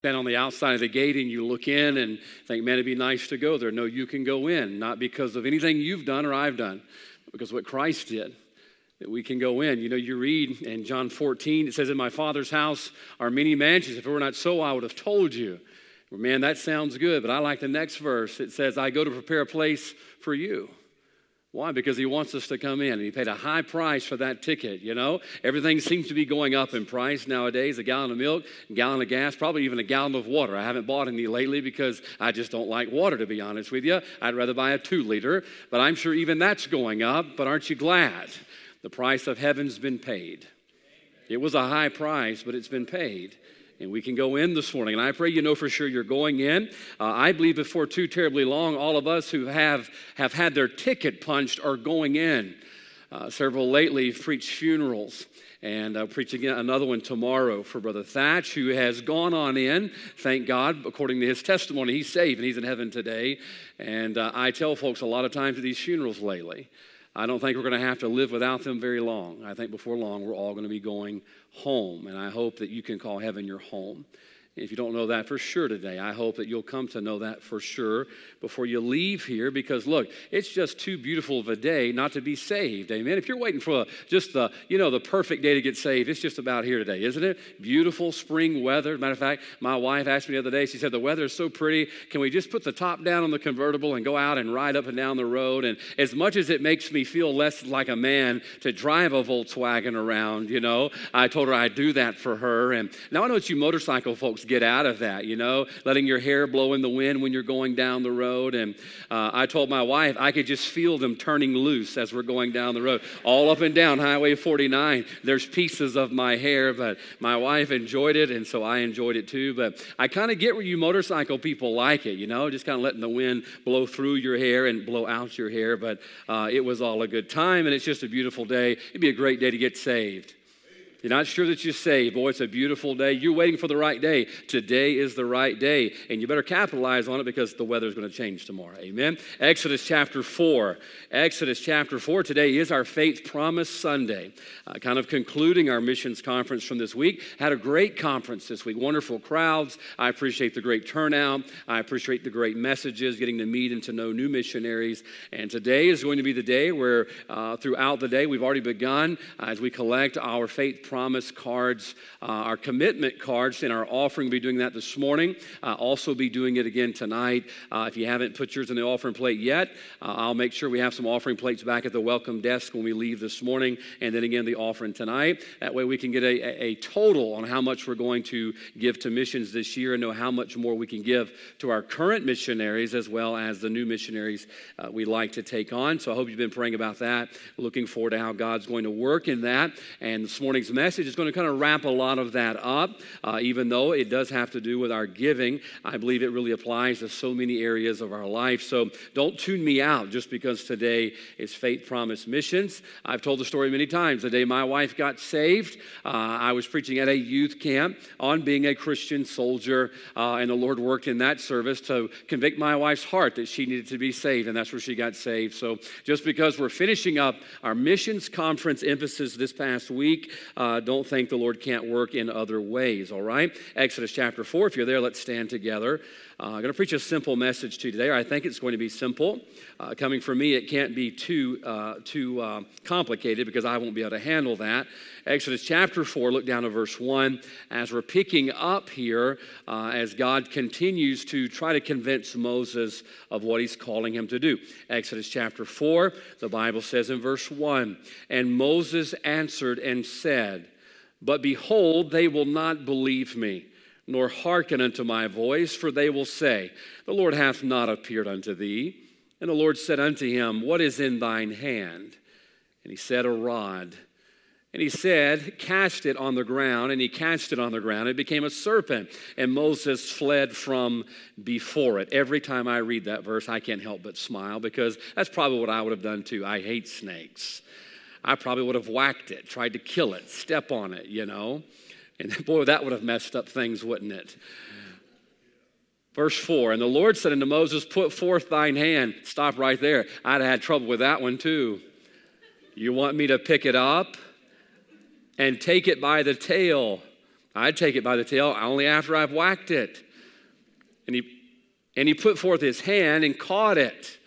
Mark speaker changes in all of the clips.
Speaker 1: stand on the outside of the gate and you look in and think, man, it'd be nice to go there. No, you can go in, not because of anything you've done or I've done, but because what Christ did. That we can go in. You know, you read in John 14, it says, In my Father's house are many mansions. If it were not so, I would have told you. Man, that sounds good, but I like the next verse. It says, I go to prepare a place for you. Why? Because he wants us to come in. And he paid a high price for that ticket, you know? Everything seems to be going up in price nowadays a gallon of milk, a gallon of gas, probably even a gallon of water. I haven't bought any lately because I just don't like water, to be honest with you. I'd rather buy a two liter, but I'm sure even that's going up. But aren't you glad? The price of heaven's been paid. It was a high price, but it's been paid and we can go in this morning. And I pray you know for sure you're going in. Uh, I believe before too terribly long, all of us who have, have had their ticket punched are going in. Uh, several lately preached funerals. And I'll preach again another one tomorrow for Brother Thatch, who has gone on in. Thank God, according to his testimony, he's saved and he's in heaven today. And uh, I tell folks a lot of times at these funerals lately, I don't think we're going to have to live without them very long. I think before long, we're all going to be going home. And I hope that you can call heaven your home. If you don't know that for sure today, I hope that you'll come to know that for sure before you leave here because look, it's just too beautiful of a day not to be saved. Amen. If you're waiting for just the, you know, the perfect day to get saved, it's just about here today, isn't it? Beautiful spring weather. Matter of fact, my wife asked me the other day, she said, The weather is so pretty. Can we just put the top down on the convertible and go out and ride up and down the road? And as much as it makes me feel less like a man to drive a Volkswagen around, you know, I told her I'd do that for her. And now I know it's you motorcycle folks get out of that, you know, letting your hair blow in the wind when you're going down the road. And uh, I told my wife I could just feel them turning loose as we're going down the road, all up and down Highway 49. There's pieces of my hair, but my wife enjoyed it, and so I enjoyed it too. But I kind of get where you motorcycle people like it, you know, just kind of letting the wind blow through your hair and blow out your hair. But uh, it was all a good time, and it's just a beautiful day. It'd be a great day to get saved. You're not sure that you're saved. Boy, it's a beautiful day. You're waiting for the right day. Today is the right day. And you better capitalize on it because the weather's going to change tomorrow. Amen. Exodus chapter 4. Exodus chapter 4. Today is our Faith Promise Sunday. Uh, kind of concluding our missions conference from this week. Had a great conference this week. Wonderful crowds. I appreciate the great turnout. I appreciate the great messages, getting to meet and to know new missionaries. And today is going to be the day where uh, throughout the day we've already begun uh, as we collect our faith promise cards, uh, our commitment cards, and our offering. We'll be doing that this morning. Uh, also, be doing it again tonight. Uh, if you haven't put yours in the offering plate yet, uh, I'll make sure we have some offering plates back at the welcome desk when we leave this morning, and then again the offering tonight. That way, we can get a, a total on how much we're going to give to missions this year and know how much more we can give to our current missionaries as well as the new missionaries uh, we'd like to take on. So I hope you've been praying about that. Looking forward to how God's going to work in that. And this morning's message is going to kind of wrap a lot of that up, uh, even though it does have to do with our giving. I believe it really applies to so many areas of our life. So don't tune me out just because today is Faith Promise Missions. I've told the story many times. The day my wife got saved, uh, I was preaching at a youth camp on being a Christian soldier, uh, and the Lord worked in that service to convict my wife's heart that she needed to be saved, and that's where she got saved. So just because we're finishing up our missions conference emphasis this past week, uh, uh, don't think the Lord can't work in other ways, all right? Exodus chapter 4, if you're there, let's stand together. Uh, I'm going to preach a simple message to you today. I think it's going to be simple. Uh, coming from me, it can't be too, uh, too uh, complicated because I won't be able to handle that. Exodus chapter 4, look down to verse 1. As we're picking up here, uh, as God continues to try to convince Moses of what he's calling him to do. Exodus chapter 4, the Bible says in verse 1 And Moses answered and said, But behold, they will not believe me nor hearken unto my voice, for they will say, The Lord hath not appeared unto thee. And the Lord said unto him, What is in thine hand? And he said, A rod. And he said, Cast it on the ground. And he cast it on the ground. It became a serpent. And Moses fled from before it. Every time I read that verse, I can't help but smile because that's probably what I would have done too. I hate snakes. I probably would have whacked it, tried to kill it, step on it, you know. And boy, that would have messed up things, wouldn't it? Verse 4 And the Lord said unto Moses, Put forth thine hand. Stop right there. I'd have had trouble with that one too. You want me to pick it up and take it by the tail I'd take it by the tail only after I've whacked it. And he, and he put forth his hand and caught it.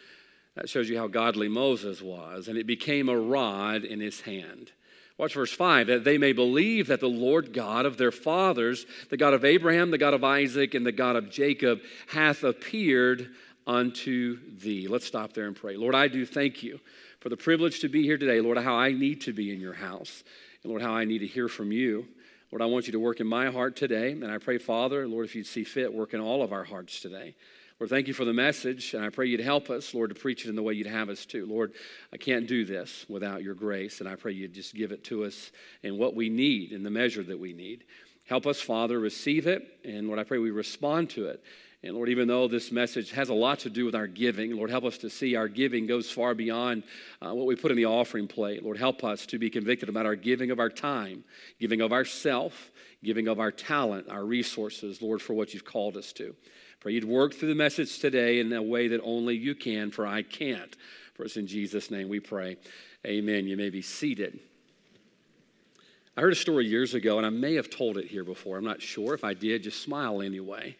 Speaker 1: That shows you how godly Moses was. And it became a rod in his hand. Watch verse 5 that they may believe that the Lord God of their fathers, the God of Abraham, the God of Isaac, and the God of Jacob, hath appeared unto thee. Let's stop there and pray. Lord, I do thank you for the privilege to be here today. Lord, how I need to be in your house. And Lord, how I need to hear from you. Lord, I want you to work in my heart today. And I pray, Father, Lord, if you'd see fit, work in all of our hearts today. Lord, thank you for the message, and I pray you'd help us, Lord, to preach it in the way you'd have us to. Lord, I can't do this without your grace, and I pray you'd just give it to us in what we need, in the measure that we need. Help us, Father, receive it, and Lord, I pray we respond to it. And Lord, even though this message has a lot to do with our giving, Lord, help us to see our giving goes far beyond uh, what we put in the offering plate. Lord, help us to be convicted about our giving of our time, giving of ourself, giving of our talent, our resources, Lord, for what you've called us to. Pray you'd work through the message today in a way that only you can, for I can't. For us in Jesus' name we pray. Amen. You may be seated. I heard a story years ago, and I may have told it here before. I'm not sure. If I did, just smile anyway.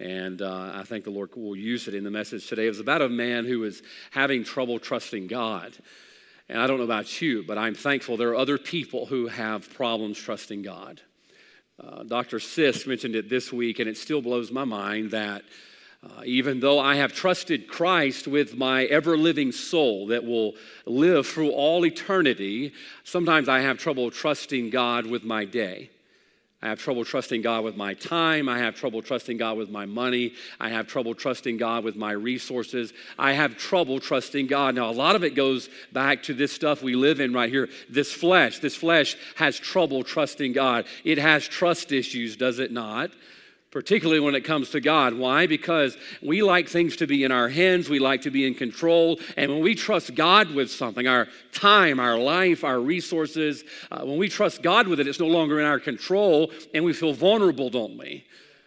Speaker 1: And uh, I think the Lord will use it in the message today. It was about a man who was having trouble trusting God. And I don't know about you, but I'm thankful there are other people who have problems trusting God. Uh, Dr. Sisk mentioned it this week, and it still blows my mind that uh, even though I have trusted Christ with my ever living soul that will live through all eternity, sometimes I have trouble trusting God with my day. I have trouble trusting God with my time. I have trouble trusting God with my money. I have trouble trusting God with my resources. I have trouble trusting God. Now, a lot of it goes back to this stuff we live in right here. This flesh, this flesh has trouble trusting God. It has trust issues, does it not? Particularly when it comes to God. Why? Because we like things to be in our hands, we like to be in control. And when we trust God with something, our time, our life, our resources, uh, when we trust God with it, it's no longer in our control and we feel vulnerable, don't we?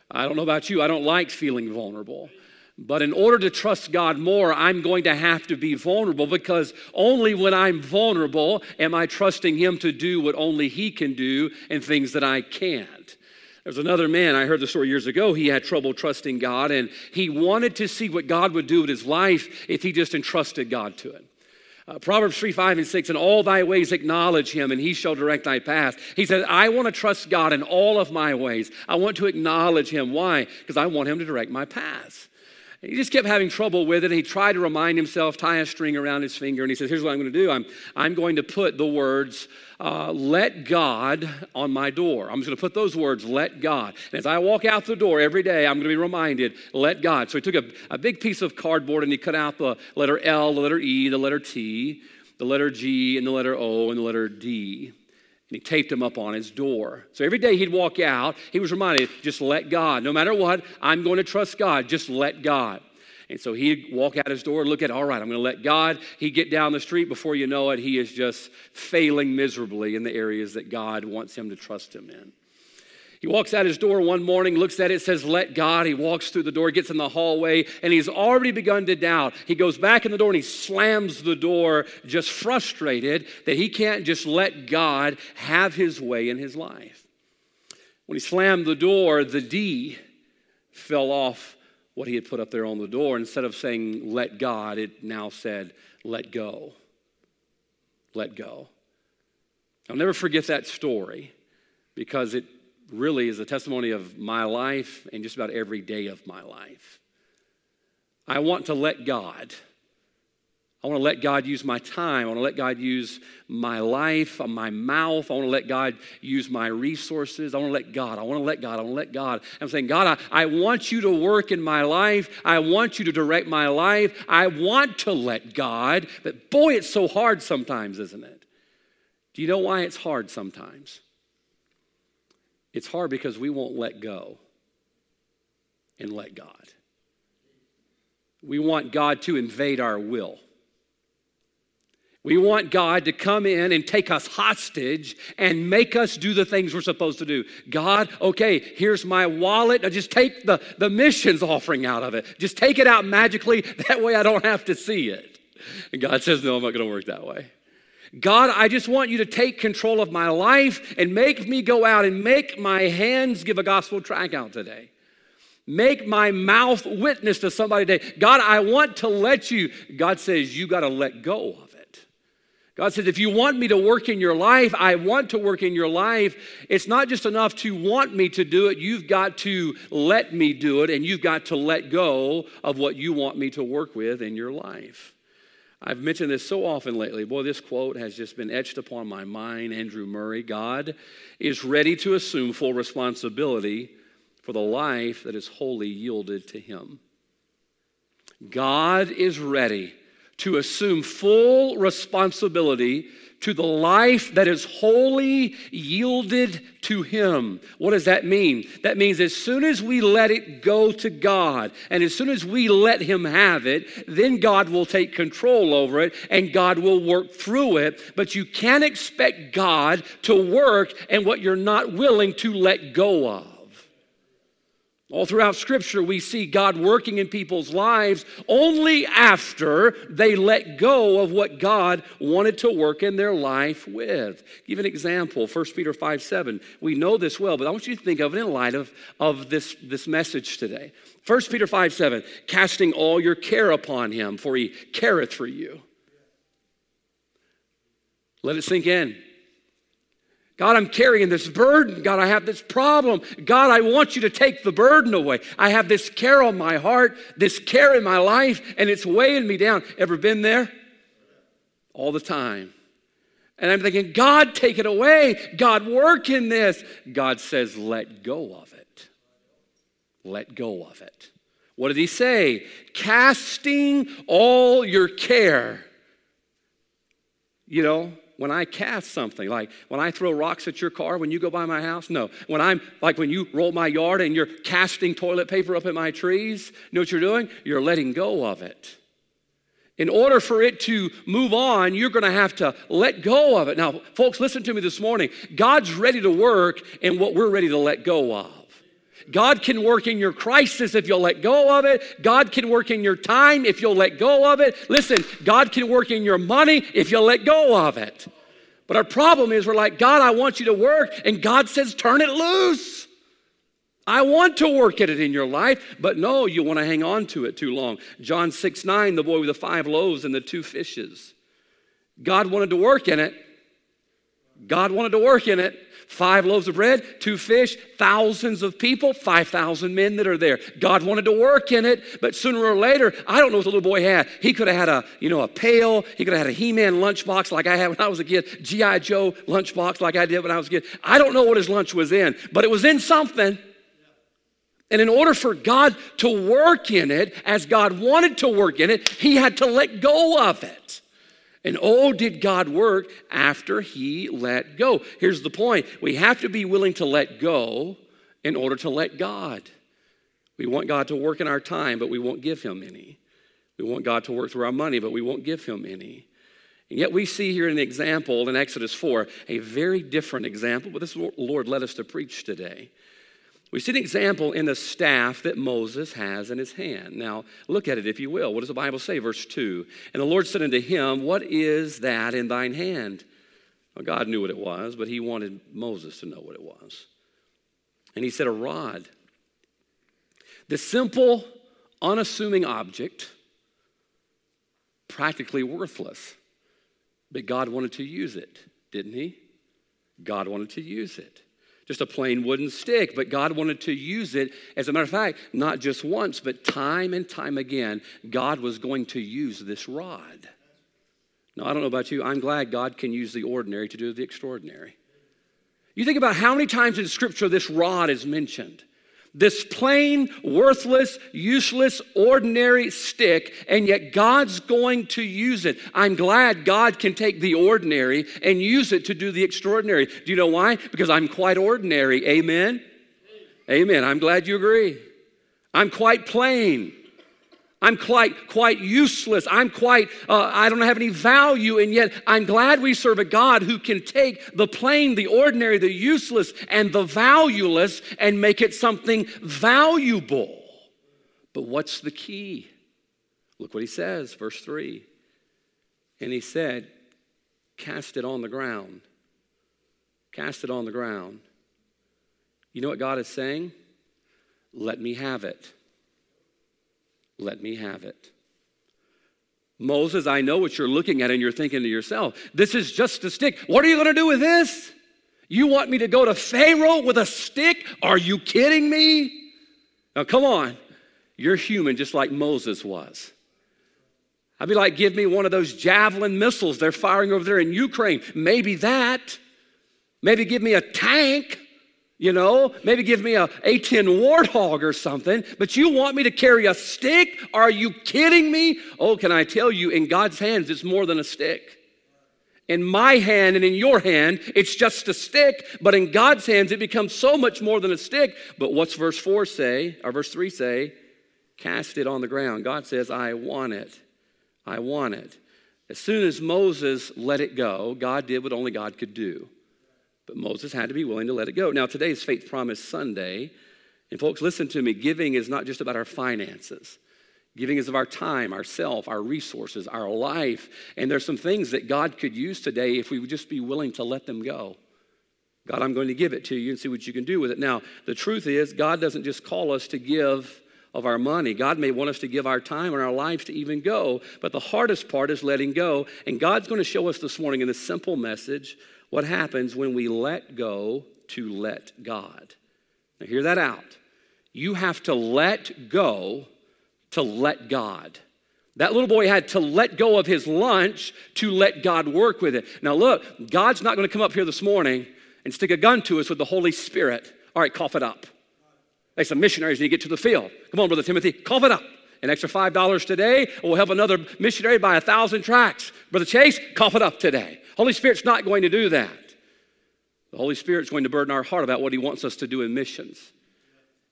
Speaker 1: I don't know about you, I don't like feeling vulnerable. But in order to trust God more, I'm going to have to be vulnerable because only when I'm vulnerable am I trusting Him to do what only He can do and things that I can't. There's another man, I heard the story years ago. He had trouble trusting God, and he wanted to see what God would do with his life if he just entrusted God to it. Uh, Proverbs 3, 5, and 6, in all thy ways acknowledge him, and he shall direct thy path. He said, I want to trust God in all of my ways. I want to acknowledge him. Why? Because I want him to direct my paths. He just kept having trouble with it. He tried to remind himself, tie a string around his finger, and he says, Here's what I'm going to do I'm, I'm going to put the words, uh, let God on my door. I'm just going to put those words, let God. And as I walk out the door every day, I'm going to be reminded, let God. So he took a, a big piece of cardboard and he cut out the letter L, the letter E, the letter T, the letter G, and the letter O, and the letter D and he taped them up on his door. So every day he'd walk out, he was reminded, just let God. No matter what, I'm going to trust God. Just let God. And so he'd walk out his door, look at, all right, I'm going to let God. He'd get down the street. Before you know it, he is just failing miserably in the areas that God wants him to trust him in. He walks out his door one morning, looks at it, says, Let God. He walks through the door, gets in the hallway, and he's already begun to doubt. He goes back in the door and he slams the door, just frustrated that he can't just let God have his way in his life. When he slammed the door, the D fell off what he had put up there on the door. Instead of saying, Let God, it now said, Let go. Let go. I'll never forget that story because it really is a testimony of my life and just about every day of my life. I want to let God. I want to let God use my time. I want to let God use my life, uh, my mouth. I want to let God use my resources. I want to let God. I want to let God. I want to let God. I'm saying, God, I, I want you to work in my life. I want you to direct my life. I want to let God. But boy, it's so hard sometimes, isn't it? Do you know why it's hard sometimes? It's hard because we won't let go and let God. We want God to invade our will. We want God to come in and take us hostage and make us do the things we're supposed to do. God, okay, here's my wallet. Just take the, the missions offering out of it. Just take it out magically. That way I don't have to see it. And God says, No, I'm not going to work that way. God, I just want you to take control of my life and make me go out and make my hands give a gospel track out today. Make my mouth witness to somebody today. God, I want to let you. God says, You got to let go of it. God says, If you want me to work in your life, I want to work in your life. It's not just enough to want me to do it, you've got to let me do it, and you've got to let go of what you want me to work with in your life. I've mentioned this so often lately. Boy, this quote has just been etched upon my mind. Andrew Murray God is ready to assume full responsibility for the life that is wholly yielded to Him. God is ready to assume full responsibility to the life that is wholly yielded to Him. What does that mean? That means as soon as we let it go to God, and as soon as we let Him have it, then God will take control over it and God will work through it. But you can't expect God to work in what you're not willing to let go of. All throughout Scripture, we see God working in people's lives only after they let go of what God wanted to work in their life with. Give an example 1 Peter 5 7. We know this well, but I want you to think of it in light of, of this, this message today. 1 Peter 5 7, casting all your care upon him, for he careth for you. Let it sink in. God, I'm carrying this burden. God, I have this problem. God, I want you to take the burden away. I have this care on my heart, this care in my life, and it's weighing me down. Ever been there? All the time. And I'm thinking, God, take it away. God, work in this. God says, let go of it. Let go of it. What did he say? Casting all your care. You know, when I cast something, like when I throw rocks at your car when you go by my house? No. When I'm like when you roll my yard and you're casting toilet paper up at my trees, you know what you're doing? You're letting go of it. In order for it to move on, you're going to have to let go of it. Now, folks, listen to me this morning. God's ready to work in what we're ready to let go of. God can work in your crisis if you'll let go of it. God can work in your time if you'll let go of it. Listen, God can work in your money if you'll let go of it. But our problem is we're like, God, I want you to work. And God says, turn it loose. I want to work at it in your life, but no, you want to hang on to it too long. John 6 9, the boy with the five loaves and the two fishes. God wanted to work in it. God wanted to work in it. Five loaves of bread, two fish, thousands of people, 5,000 men that are there. God wanted to work in it, but sooner or later, I don't know what the little boy had. He could have had a, you know, a pail. He could have had a He-Man lunchbox like I had when I was a kid, G.I. Joe lunchbox like I did when I was a kid. I don't know what his lunch was in, but it was in something. And in order for God to work in it as God wanted to work in it, he had to let go of it. And oh, did God work after he let go. Here's the point we have to be willing to let go in order to let God. We want God to work in our time, but we won't give him any. We want God to work through our money, but we won't give him any. And yet we see here an example in Exodus 4, a very different example, but this Lord led us to preach today. We see an example in the staff that Moses has in his hand. Now, look at it if you will. What does the Bible say? Verse 2 And the Lord said unto him, What is that in thine hand? Well, God knew what it was, but he wanted Moses to know what it was. And he said, A rod. The simple, unassuming object, practically worthless. But God wanted to use it, didn't he? God wanted to use it just a plain wooden stick, but God wanted to use it. As a matter of fact, not just once, but time and time again, God was going to use this rod. Now, I don't know about you, I'm glad God can use the ordinary to do the extraordinary. You think about how many times in Scripture this rod is mentioned this plain, worthless, useless, ordinary stick, and yet God's going to use it. I'm glad God can take the ordinary and use it to do the extraordinary. Do you know why? Because I'm quite ordinary. Amen? Amen. I'm glad you agree. I'm quite plain. I'm quite, quite useless. I'm quite, uh, I don't have any value, and yet I'm glad we serve a God who can take the plain, the ordinary, the useless, and the valueless and make it something valuable. But what's the key? Look what he says, verse 3. And he said, cast it on the ground. Cast it on the ground. You know what God is saying? Let me have it. Let me have it. Moses, I know what you're looking at and you're thinking to yourself, this is just a stick. What are you going to do with this? You want me to go to Pharaoh with a stick? Are you kidding me? Now, come on. You're human just like Moses was. I'd be like, give me one of those javelin missiles they're firing over there in Ukraine. Maybe that. Maybe give me a tank. You know, maybe give me a A10 Warthog or something, but you want me to carry a stick? Are you kidding me? Oh, can I tell you, in God's hands, it's more than a stick. In my hand and in your hand, it's just a stick, but in God's hands, it becomes so much more than a stick. But what's verse 4 say, or verse 3 say? Cast it on the ground. God says, I want it. I want it. As soon as Moses let it go, God did what only God could do. But Moses had to be willing to let it go. Now, today is Faith Promise Sunday. And folks, listen to me. Giving is not just about our finances. Giving is of our time, our self, our resources, our life. And there's some things that God could use today if we would just be willing to let them go. God, I'm going to give it to you and see what you can do with it. Now, the truth is, God doesn't just call us to give of our money. God may want us to give our time and our lives to even go, but the hardest part is letting go. And God's going to show us this morning in this simple message what happens when we let go to let God. Now, hear that out. You have to let go to let God. That little boy had to let go of his lunch to let God work with it. Now, look, God's not going to come up here this morning and stick a gun to us with the Holy Spirit. All right, cough it up. Hey, some missionaries need to get to the field. Come on, Brother Timothy, cough it up. An extra $5 today will help another missionary buy a thousand tracts. Brother Chase, cough it up today. Holy Spirit's not going to do that. The Holy Spirit's going to burden our heart about what He wants us to do in missions.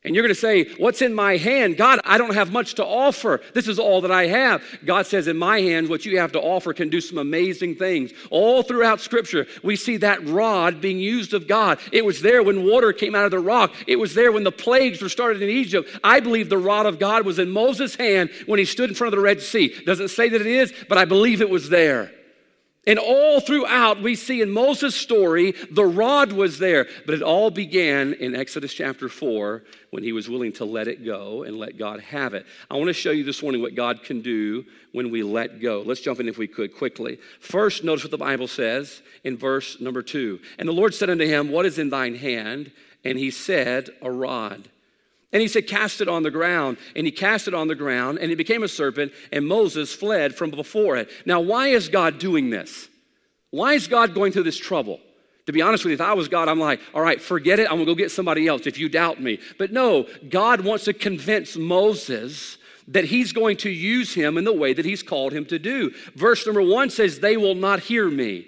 Speaker 1: And you're going to say, What's in my hand? God, I don't have much to offer. This is all that I have. God says, In my hands, what you have to offer can do some amazing things. All throughout Scripture, we see that rod being used of God. It was there when water came out of the rock, it was there when the plagues were started in Egypt. I believe the rod of God was in Moses' hand when he stood in front of the Red Sea. Doesn't say that it is, but I believe it was there. And all throughout, we see in Moses' story, the rod was there. But it all began in Exodus chapter 4 when he was willing to let it go and let God have it. I want to show you this morning what God can do when we let go. Let's jump in if we could quickly. First, notice what the Bible says in verse number 2. And the Lord said unto him, What is in thine hand? And he said, A rod. And he said, Cast it on the ground. And he cast it on the ground, and it became a serpent, and Moses fled from before it. Now, why is God doing this? Why is God going through this trouble? To be honest with you, if I was God, I'm like, all right, forget it. I'm gonna go get somebody else if you doubt me. But no, God wants to convince Moses that he's going to use him in the way that he's called him to do. Verse number one says, They will not hear me.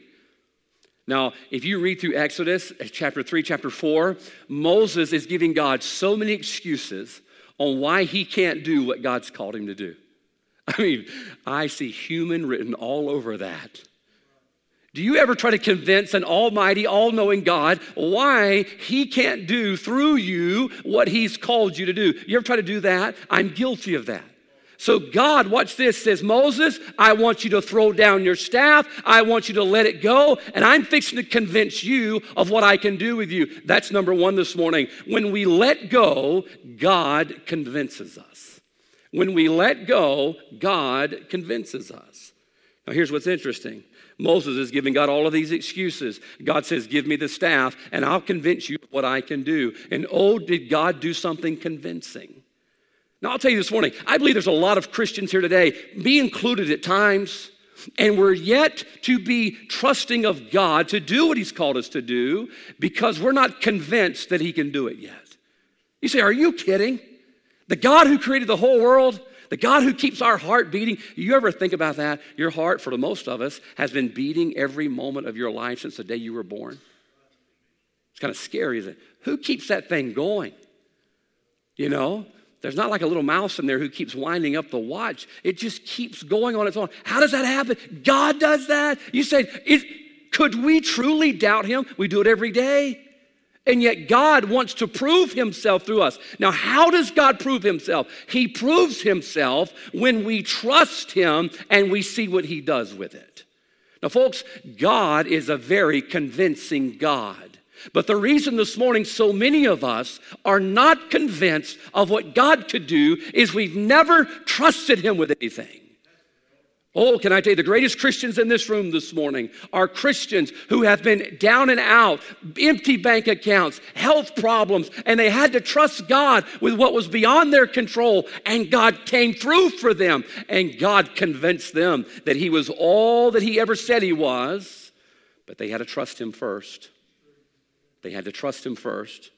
Speaker 1: Now, if you read through Exodus, uh, chapter 3, chapter 4, Moses is giving God so many excuses on why he can't do what God's called him to do. I mean, I see human written all over that. Do you ever try to convince an almighty, all knowing God why he can't do through you what he's called you to do? You ever try to do that? I'm guilty of that. So, God, watch this, says, Moses, I want you to throw down your staff. I want you to let it go. And I'm fixing to convince you of what I can do with you. That's number one this morning. When we let go, God convinces us. When we let go, God convinces us. Now, here's what's interesting Moses is giving God all of these excuses. God says, Give me the staff, and I'll convince you what I can do. And oh, did God do something convincing? Now, I'll tell you this morning, I believe there's a lot of Christians here today, me included at times, and we're yet to be trusting of God to do what He's called us to do because we're not convinced that He can do it yet. You say, Are you kidding? The God who created the whole world, the God who keeps our heart beating, you ever think about that? Your heart, for the most of us, has been beating every moment of your life since the day you were born. It's kind of scary, isn't it? Who keeps that thing going? You know, there's not like a little mouse in there who keeps winding up the watch. It just keeps going on its own. How does that happen? God does that. You say, could we truly doubt him? We do it every day. And yet, God wants to prove himself through us. Now, how does God prove himself? He proves himself when we trust him and we see what he does with it. Now, folks, God is a very convincing God. But the reason this morning so many of us are not convinced of what God could do is we've never trusted Him with anything. Oh, can I tell you, the greatest Christians in this room this morning are Christians who have been down and out, empty bank accounts, health problems, and they had to trust God with what was beyond their control, and God came through for them, and God convinced them that He was all that He ever said He was, but they had to trust Him first. They had to trust Him first.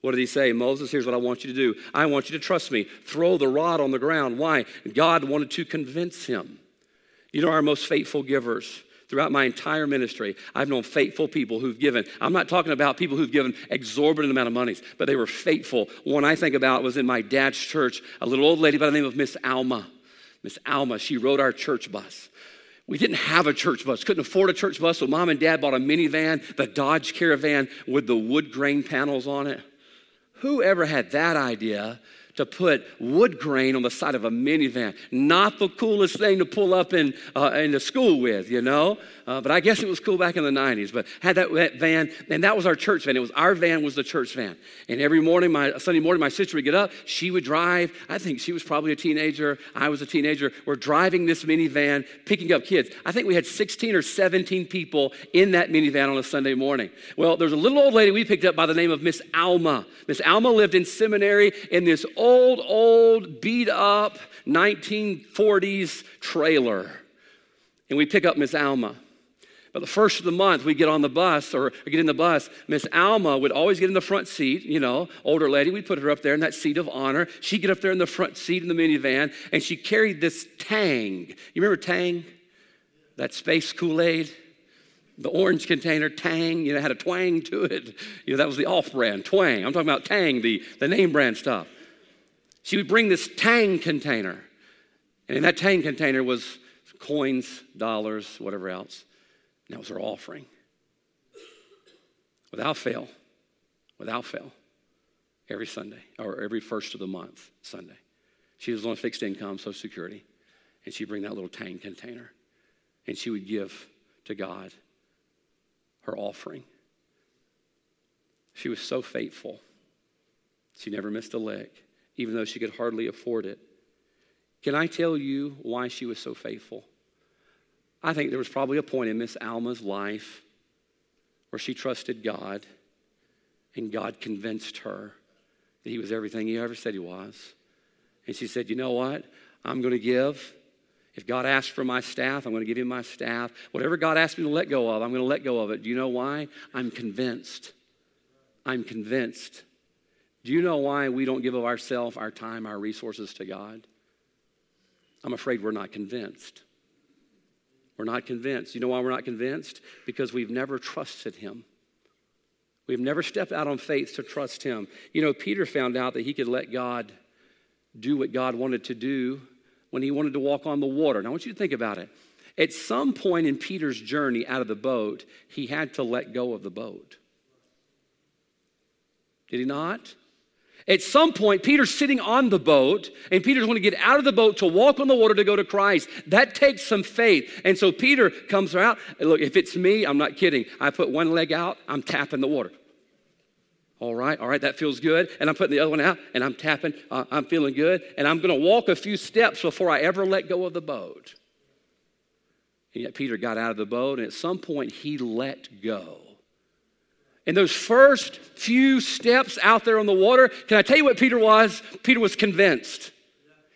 Speaker 1: What did he say? Moses, here's what I want you to do. I want you to trust me. Throw the rod on the ground. Why? God wanted to convince him. You know, our most faithful givers throughout my entire ministry, I've known faithful people who've given. I'm not talking about people who've given exorbitant amount of monies, but they were faithful. One I think about was in my dad's church, a little old lady by the name of Miss Alma. Miss Alma, she rode our church bus. We didn't have a church bus, couldn't afford a church bus, so mom and dad bought a minivan, the Dodge Caravan with the wood grain panels on it. Who ever had that idea to put wood grain on the side of a minivan. Not the coolest thing to pull up in, uh, in the school with, you know? Uh, but I guess it was cool back in the 90s. But had that, van, and that was our church van. It was our van was the church van. And every morning, my Sunday morning, my sister would get up. She would drive. I think she was probably a teenager. I was a teenager. We're driving this minivan, picking up kids. I think we had 16 or 17 people in that minivan on a Sunday morning. Well, there's a little old lady we picked up by the name of Miss Alma. Miss Alma lived in seminary in this old, old, beat up 1940s trailer. And we pick up Miss Alma. But the first of the month, we get on the bus or get in the bus. Miss Alma would always get in the front seat, you know, older lady. We'd put her up there in that seat of honor. She'd get up there in the front seat in the minivan, and she carried this Tang. You remember Tang? That space Kool Aid? The orange container, Tang, you know, had a twang to it. You know, that was the off brand, twang. I'm talking about Tang, the, the name brand stuff. She would bring this Tang container. And in that Tang container was coins, dollars, whatever else. And that was her offering. Without fail, without fail, every Sunday or every first of the month, Sunday. She was on fixed income, Social Security, and she'd bring that little Tang container and she would give to God her offering. She was so faithful. She never missed a lick even though she could hardly afford it. Can I tell you why she was so faithful? I think there was probably a point in Miss Alma's life where she trusted God and God convinced her that he was everything he ever said he was. And she said, You know what? I'm going to give. If God asks for my staff, I'm going to give him my staff. Whatever God asks me to let go of, I'm going to let go of it. Do you know why? I'm convinced. I'm convinced do you know why we don't give of ourselves, our time, our resources to God? I'm afraid we're not convinced. We're not convinced. You know why we're not convinced? Because we've never trusted Him. We've never stepped out on faith to trust Him. You know, Peter found out that he could let God do what God wanted to do when he wanted to walk on the water. Now, I want you to think about it. At some point in Peter's journey out of the boat, he had to let go of the boat. Did he not? At some point, Peter's sitting on the boat, and Peter's going to get out of the boat to walk on the water to go to Christ. That takes some faith. And so Peter comes out. Look, if it's me, I'm not kidding. I put one leg out, I'm tapping the water. All right, all right, that feels good. And I'm putting the other one out, and I'm tapping. Uh, I'm feeling good. And I'm going to walk a few steps before I ever let go of the boat. And yet Peter got out of the boat, and at some point, he let go. In those first few steps out there on the water, can I tell you what Peter was? Peter was convinced.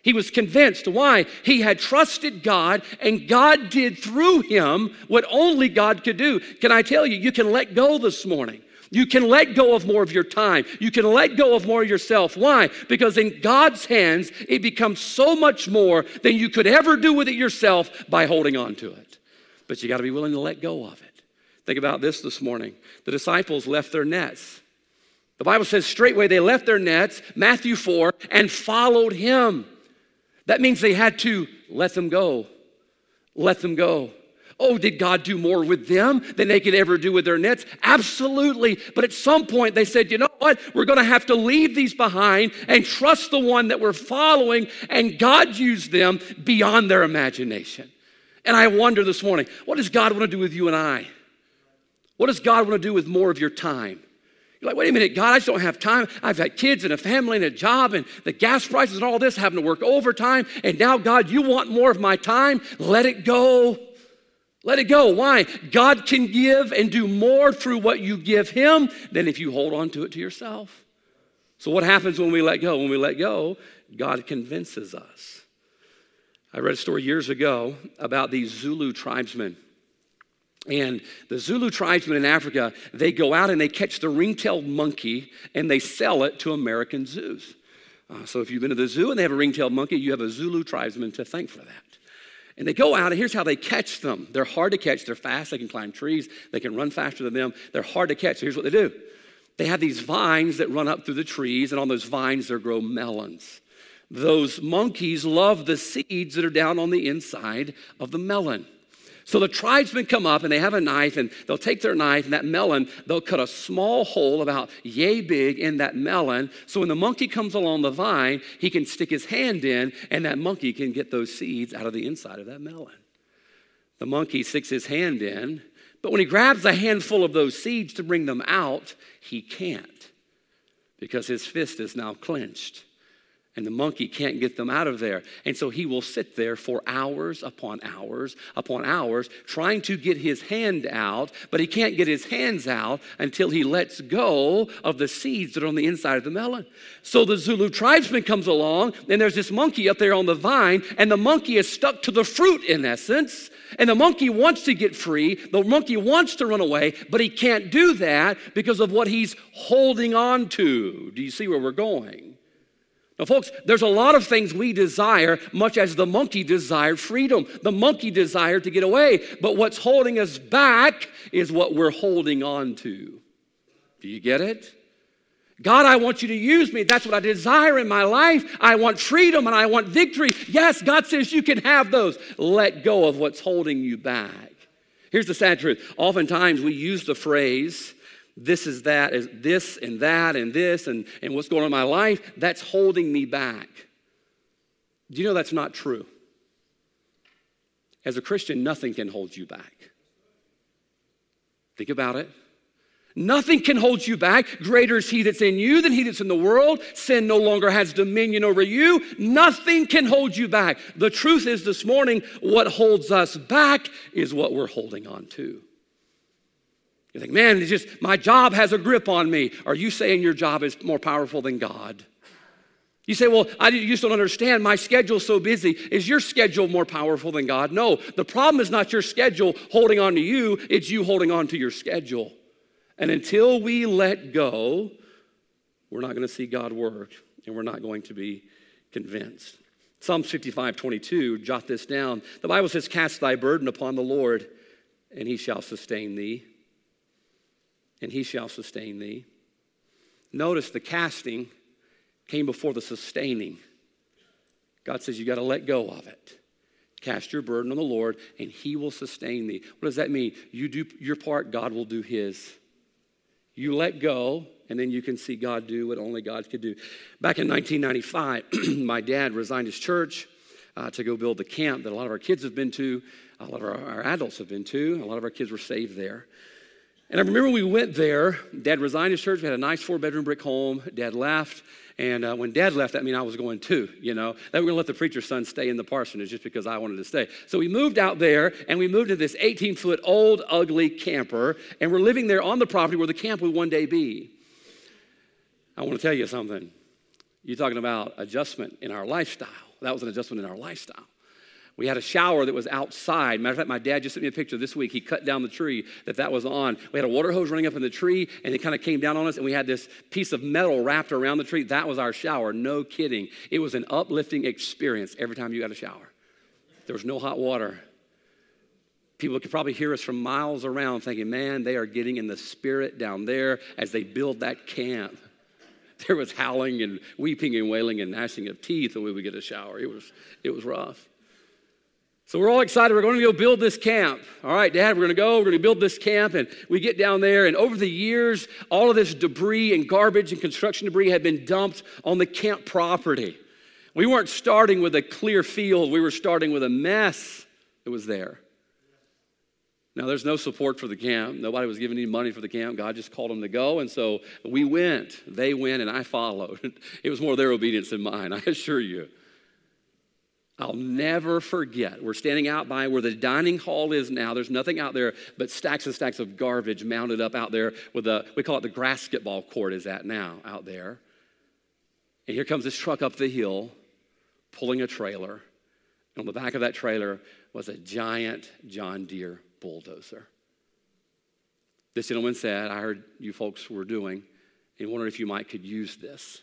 Speaker 1: He was convinced. Why? He had trusted God, and God did through him what only God could do. Can I tell you, you can let go this morning. You can let go of more of your time. You can let go of more of yourself. Why? Because in God's hands, it becomes so much more than you could ever do with it yourself by holding on to it. But you got to be willing to let go of it. Think about this this morning. The disciples left their nets. The Bible says straightway they left their nets, Matthew 4, and followed him. That means they had to let them go. Let them go. Oh, did God do more with them than they could ever do with their nets? Absolutely. But at some point they said, you know what? We're going to have to leave these behind and trust the one that we're following. And God used them beyond their imagination. And I wonder this morning, what does God want to do with you and I? What does God want to do with more of your time? You're like, wait a minute, God, I just don't have time. I've got kids and a family and a job and the gas prices and all this, having to work overtime. And now, God, you want more of my time? Let it go. Let it go. Why? God can give and do more through what you give Him than if you hold on to it to yourself. So, what happens when we let go? When we let go, God convinces us. I read a story years ago about these Zulu tribesmen. And the Zulu tribesmen in Africa, they go out and they catch the ring-tailed monkey and they sell it to American zoos. Uh, so if you've been to the zoo and they have a ring-tailed monkey, you have a Zulu tribesman to thank for that. And they go out, and here's how they catch them. They're hard to catch. They're fast. They can climb trees. They can run faster than them. They're hard to catch. So here's what they do they have these vines that run up through the trees, and on those vines, there grow melons. Those monkeys love the seeds that are down on the inside of the melon. So the tribesmen come up and they have a knife and they'll take their knife and that melon, they'll cut a small hole about yay big in that melon. So when the monkey comes along the vine, he can stick his hand in and that monkey can get those seeds out of the inside of that melon. The monkey sticks his hand in, but when he grabs a handful of those seeds to bring them out, he can't because his fist is now clenched and the monkey can't get them out of there. And so he will sit there for hours upon hours upon hours trying to get his hand out, but he can't get his hands out until he lets go of the seeds that are on the inside of the melon. So the Zulu tribesman comes along, and there's this monkey up there on the vine, and the monkey is stuck to the fruit in essence. And the monkey wants to get free, the monkey wants to run away, but he can't do that because of what he's holding on to. Do you see where we're going? Now, folks, there's a lot of things we desire, much as the monkey desired freedom. The monkey desired to get away, but what's holding us back is what we're holding on to. Do you get it? God, I want you to use me. That's what I desire in my life. I want freedom and I want victory. Yes, God says you can have those. Let go of what's holding you back. Here's the sad truth. Oftentimes we use the phrase, this is that, is this and that and this and, and what's going on in my life, that's holding me back. Do you know that's not true? As a Christian, nothing can hold you back. Think about it. Nothing can hold you back. Greater is he that's in you than he that's in the world. Sin no longer has dominion over you. Nothing can hold you back. The truth is, this morning, what holds us back is what we're holding on to. You think, man, it's just my job has a grip on me. Are you saying your job is more powerful than God? You say, well, I just don't understand. My schedule's so busy. Is your schedule more powerful than God? No. The problem is not your schedule holding on to you, it's you holding on to your schedule. And until we let go, we're not going to see God work and we're not going to be convinced. Psalms 55 22, jot this down. The Bible says, Cast thy burden upon the Lord, and he shall sustain thee and he shall sustain thee. Notice the casting came before the sustaining. God says you got to let go of it. Cast your burden on the Lord, and he will sustain thee. What does that mean? You do your part, God will do his. You let go, and then you can see God do what only God could do. Back in 1995, my dad resigned his church uh, to go build the camp that a lot of our kids have been to, a lot of our, our adults have been to. A lot of our kids were saved there. And I remember we went there. Dad resigned his church. We had a nice four bedroom brick home. Dad left. And uh, when dad left, that meant I was going too, you know. That we're going to let the preacher's son stay in the parsonage just because I wanted to stay. So we moved out there and we moved to this 18 foot old, ugly camper. And we're living there on the property where the camp would one day be. I want to tell you something. You're talking about adjustment in our lifestyle. That was an adjustment in our lifestyle. We had a shower that was outside. Matter of fact, my dad just sent me a picture this week. He cut down the tree that that was on. We had a water hose running up in the tree, and it kind of came down on us, and we had this piece of metal wrapped around the tree. That was our shower. No kidding. It was an uplifting experience every time you got a shower. There was no hot water. People could probably hear us from miles around thinking, man, they are getting in the spirit down there as they build that camp. There was howling and weeping and wailing and gnashing of teeth when we would get a shower. It was, it was rough. So we're all excited. We're going to go build this camp. All right, Dad, we're going to go. We're going to build this camp. And we get down there, and over the years, all of this debris and garbage and construction debris had been dumped on the camp property. We weren't starting with a clear field, we were starting with a mess. that was there. Now, there's no support for the camp. Nobody was giving any money for the camp. God just called them to go. And so we went. They went, and I followed. It was more their obedience than mine, I assure you. I'll never forget. We're standing out by where the dining hall is now. There's nothing out there but stacks and stacks of garbage mounted up out there with the, we call it the basketball court is at now out there. And here comes this truck up the hill pulling a trailer. And on the back of that trailer was a giant John Deere bulldozer. This gentleman said, I heard you folks were doing, and wondered if you might could use this.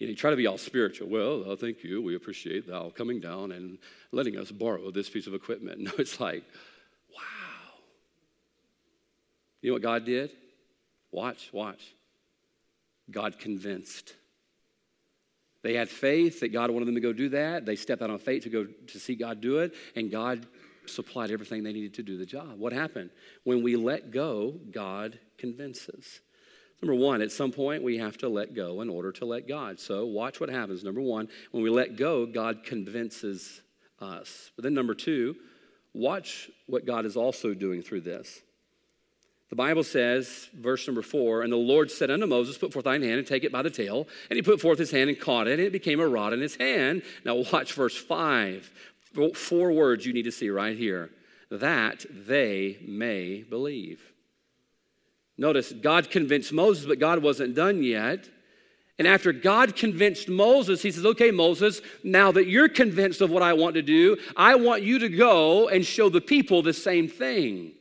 Speaker 1: You, know, try to be all spiritual. Well, oh, thank you. We appreciate thou coming down and letting us borrow this piece of equipment. No, it's like, wow. You know what God did? Watch, watch. God convinced. They had faith that God wanted them to go do that. They stepped out on faith to go to see God do it, and God supplied everything they needed to do the job. What happened? When we let go, God convinces. Number one, at some point we have to let go in order to let God. So watch what happens. Number one, when we let go, God convinces us. But then number two, watch what God is also doing through this. The Bible says, verse number four, and the Lord said unto Moses, Put forth thine hand and take it by the tail. And he put forth his hand and caught it, and it became a rod in his hand. Now watch verse five. Four words you need to see right here that they may believe. Notice, God convinced Moses, but God wasn't done yet. And after God convinced Moses, he says, Okay, Moses, now that you're convinced of what I want to do, I want you to go and show the people the same thing.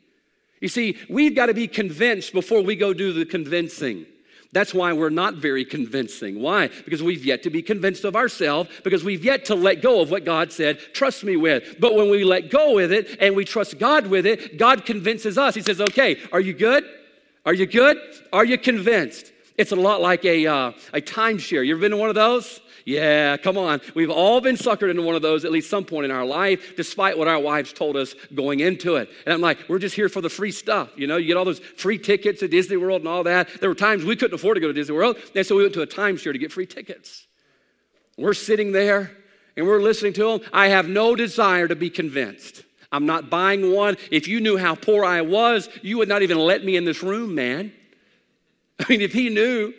Speaker 1: You see, we've got to be convinced before we go do the convincing. That's why we're not very convincing. Why? Because we've yet to be convinced of ourselves, because we've yet to let go of what God said, trust me with. But when we let go with it and we trust God with it, God convinces us. He says, okay, are you good? Are you good? Are you convinced? It's a lot like a, uh, a timeshare. You ever been to one of those? Yeah, come on. We've all been suckered into one of those at least some point in our life, despite what our wives told us going into it. And I'm like, we're just here for the free stuff. You know, you get all those free tickets to Disney World and all that. There were times we couldn't afford to go to Disney World, and so we went to a timeshare to get free tickets. We're sitting there and we're listening to them. I have no desire to be convinced. I'm not buying one. If you knew how poor I was, you would not even let me in this room, man. I mean, if he knew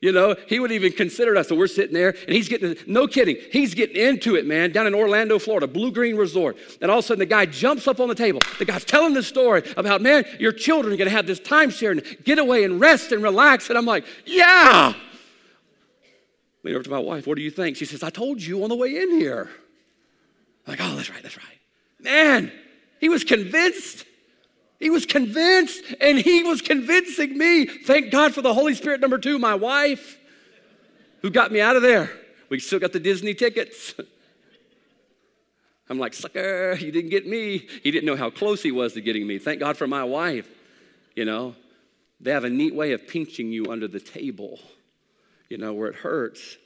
Speaker 1: you know, he would even consider us. So we're sitting there and he's getting, no kidding, he's getting into it, man, down in Orlando, Florida, Bluegreen Resort. And all of a sudden the guy jumps up on the table. The guy's telling the story about, man, your children are going to have this timeshare and get away and rest and relax. And I'm like, yeah. Lean over to my wife, what do you think? She says, I told you on the way in here. I'm like, oh, that's right, that's right. Man, he was convinced. He was convinced, and he was convincing me. Thank God for the Holy Spirit, number two, my wife, who got me out of there. We still got the Disney tickets. I'm like, sucker, he didn't get me. He didn't know how close he was to getting me. Thank God for my wife. You know, they have a neat way of pinching you under the table, you know, where it hurts.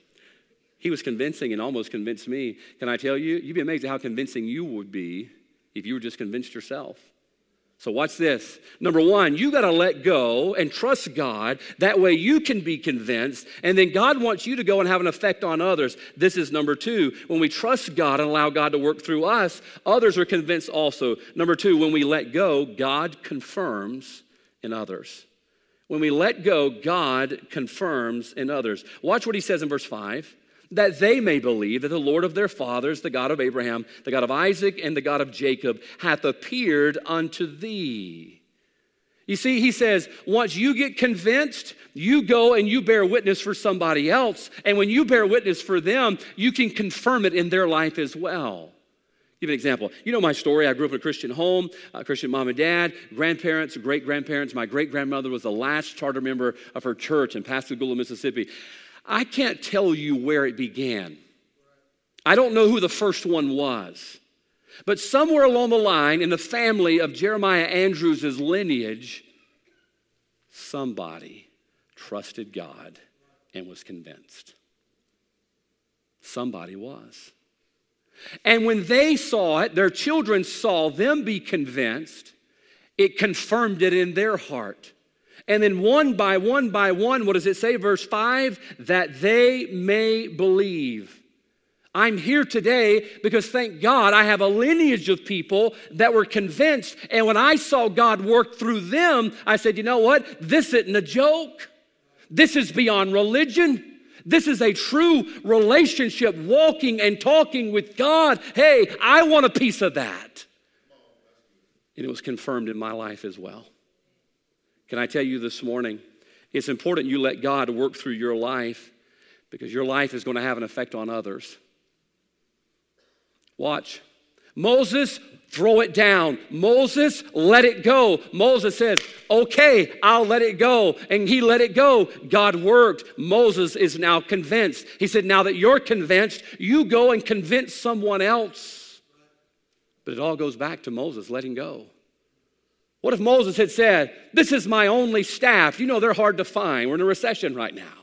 Speaker 1: He was convincing and almost convinced me. Can I tell you? You'd be amazed at how convincing you would be if you were just convinced yourself. So, watch this. Number one, you got to let go and trust God. That way you can be convinced. And then God wants you to go and have an effect on others. This is number two. When we trust God and allow God to work through us, others are convinced also. Number two, when we let go, God confirms in others. When we let go, God confirms in others. Watch what he says in verse 5 that they may believe that the Lord of their fathers, the God of Abraham, the God of Isaac, and the God of Jacob, hath appeared unto thee. You see, he says, once you get convinced, you go and you bear witness for somebody else. And when you bear witness for them, you can confirm it in their life as well. Give an example. You know my story. I grew up in a Christian home, a Christian mom and dad, grandparents, great grandparents. My great grandmother was the last charter member of her church in Pascagoula, Mississippi. I can't tell you where it began. I don't know who the first one was. But somewhere along the line in the family of Jeremiah Andrews' lineage, somebody trusted God and was convinced. Somebody was. And when they saw it, their children saw them be convinced, it confirmed it in their heart. And then one by one by one, what does it say? Verse 5 that they may believe. I'm here today because thank God I have a lineage of people that were convinced. And when I saw God work through them, I said, you know what? This isn't a joke. This is beyond religion. This is a true relationship, walking and talking with God. Hey, I want a piece of that. And it was confirmed in my life as well. Can I tell you this morning? It's important you let God work through your life because your life is going to have an effect on others. Watch. Moses, throw it down. Moses, let it go. Moses says, Okay, I'll let it go. And he let it go. God worked. Moses is now convinced. He said, Now that you're convinced, you go and convince someone else. But it all goes back to Moses letting go. What if Moses had said, This is my only staff? You know, they're hard to find. We're in a recession right now.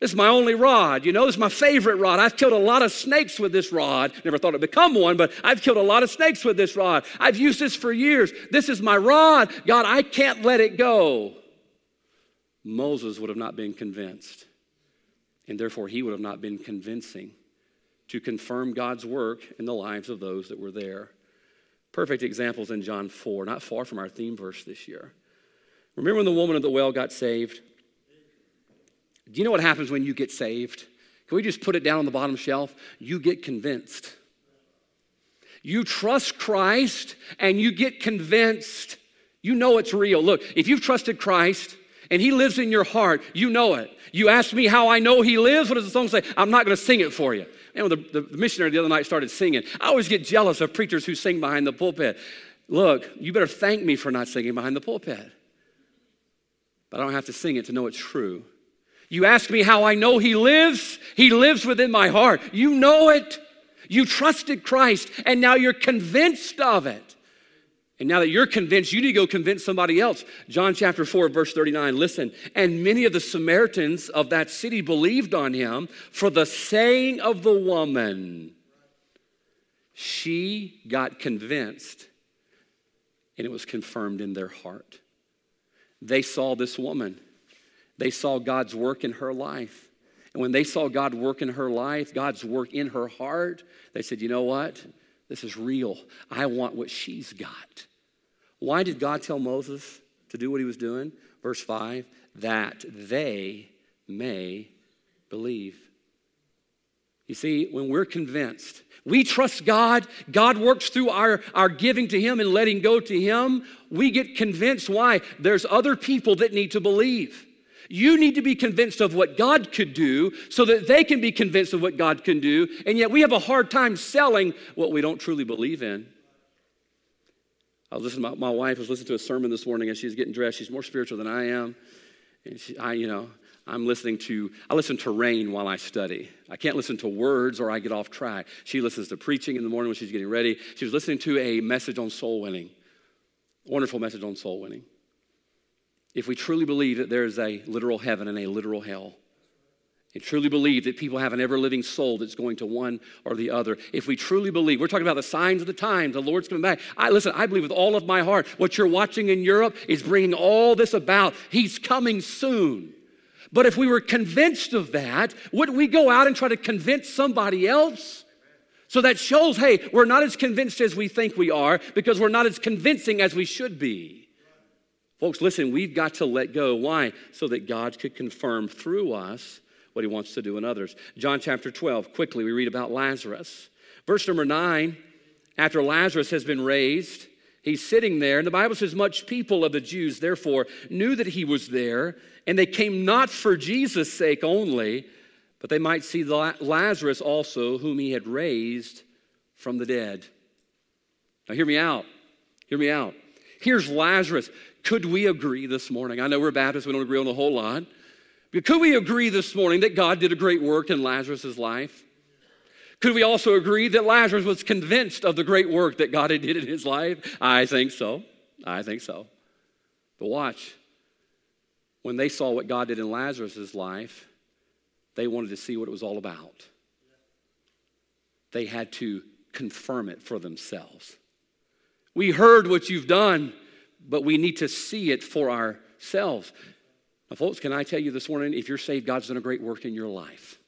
Speaker 1: This is my only rod. You know, this is my favorite rod. I've killed a lot of snakes with this rod. Never thought it'd become one, but I've killed a lot of snakes with this rod. I've used this for years. This is my rod. God, I can't let it go. Moses would have not been convinced, and therefore he would have not been convincing to confirm God's work in the lives of those that were there. Perfect examples in John 4, not far from our theme verse this year. Remember when the woman at the well got saved? Do you know what happens when you get saved? Can we just put it down on the bottom shelf? You get convinced. You trust Christ and you get convinced. You know it's real. Look, if you've trusted Christ and He lives in your heart, you know it. You ask me how I know He lives. What does the song say? I'm not going to sing it for you. And the, the, the missionary the other night started singing. I always get jealous of preachers who sing behind the pulpit. Look, you better thank me for not singing behind the pulpit. But I don't have to sing it to know it's true. You ask me how I know He lives? He lives within my heart. You know it. You trusted Christ, and now you're convinced of it. And now that you're convinced, you need to go convince somebody else. John chapter 4, verse 39. Listen, and many of the Samaritans of that city believed on him for the saying of the woman. She got convinced, and it was confirmed in their heart. They saw this woman they saw God's work in her life. And when they saw God work in her life, God's work in her heart, they said, you know what? This is real. I want what she's got. Why did God tell Moses to do what he was doing? Verse 5 that they may believe. You see, when we're convinced, we trust God, God works through our, our giving to Him and letting go to Him, we get convinced. Why? There's other people that need to believe. You need to be convinced of what God could do so that they can be convinced of what God can do. And yet we have a hard time selling what we don't truly believe in. I was listening, my, my wife was listening to a sermon this morning as she's getting dressed. She's more spiritual than I am. And she, I, you know, I'm listening to, I listen to rain while I study. I can't listen to words or I get off track. She listens to preaching in the morning when she's getting ready. She was listening to a message on soul winning. Wonderful message on soul winning if we truly believe that there is a literal heaven and a literal hell, truly believe that people have an ever living soul that's going to one or the other, if we truly believe, we're talking about the signs of the times, the Lord's coming back. I listen, I believe with all of my heart, what you're watching in Europe is bringing all this about. He's coming soon. But if we were convinced of that, wouldn't we go out and try to convince somebody else? So that shows, hey, we're not as convinced as we think we are because we're not as convincing as we should be. Folks, listen, we've got to let go. Why? So that God could confirm through us what he wants to do in others. John chapter 12, quickly, we read about Lazarus. Verse number 9, after Lazarus has been raised, he's sitting there, and the Bible says, Much people of the Jews, therefore, knew that he was there, and they came not for Jesus' sake only, but they might see Lazarus also, whom he had raised from the dead. Now, hear me out. Hear me out. Here's Lazarus. Could we agree this morning? I know we're Baptists, we don't agree on a whole lot. Could we agree this morning that God did a great work in Lazarus' life? Could we also agree that Lazarus was convinced of the great work that God had did in his life? I think so. I think so. But watch. When they saw what God did in Lazarus' life, they wanted to see what it was all about. They had to confirm it for themselves. We heard what you've done but we need to see it for ourselves. Now, folks, can I tell you this morning if you're saved, God's done a great work in your life.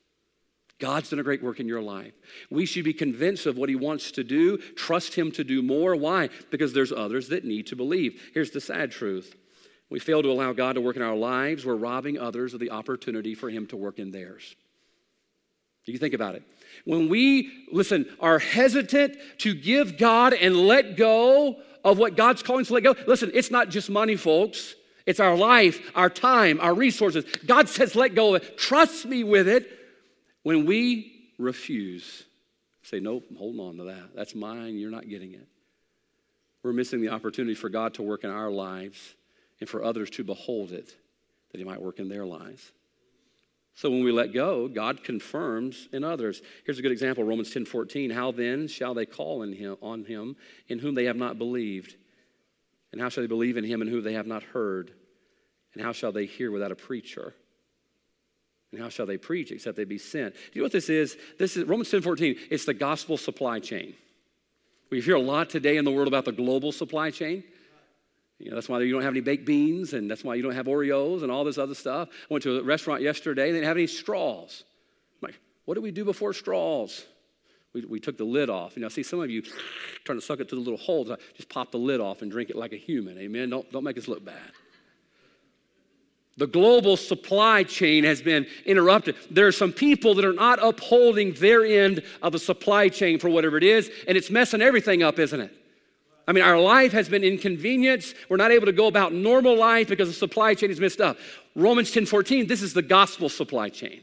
Speaker 1: God's done a great work in your life. We should be convinced of what He wants to do, trust Him to do more. Why? Because there's others that need to believe. Here's the sad truth we fail to allow God to work in our lives, we're robbing others of the opportunity for Him to work in theirs. You think about it. When we, listen, are hesitant to give God and let go of what God's calling to let go, listen, it's not just money, folks. It's our life, our time, our resources. God says, let go of it. Trust me with it. When we refuse, say, nope, I'm holding on to that. That's mine. You're not getting it. We're missing the opportunity for God to work in our lives and for others to behold it, that He might work in their lives. So when we let go, God confirms in others. Here's a good example, Romans 10 14. How then shall they call him, on him in whom they have not believed? And how shall they believe in him in whom they have not heard? And how shall they hear without a preacher? And how shall they preach except they be sent? Do you know what this is? This is Romans 10 14. It's the gospel supply chain. We hear a lot today in the world about the global supply chain. You know, that's why you don't have any baked beans, and that's why you don't have Oreos and all this other stuff. I went to a restaurant yesterday, and they didn't have any straws. I'm like, what do we do before straws? We, we took the lid off. And I see some of you trying to suck it through the little holes. Just pop the lid off and drink it like a human. Amen. Don't, don't make us look bad. The global supply chain has been interrupted. There are some people that are not upholding their end of the supply chain for whatever it is, and it's messing everything up, isn't it? I mean, our life has been inconvenienced. We're not able to go about normal life because the supply chain is messed up. Romans 10 14, this is the gospel supply chain.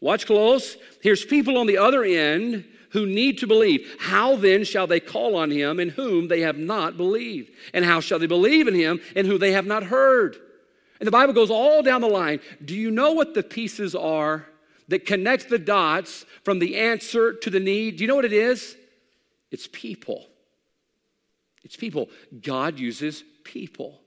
Speaker 1: Watch close. Here's people on the other end who need to believe. How then shall they call on him in whom they have not believed? And how shall they believe in him in whom they have not heard? And the Bible goes all down the line. Do you know what the pieces are that connect the dots from the answer to the need? Do you know what it is? It's people. It's people. God uses people.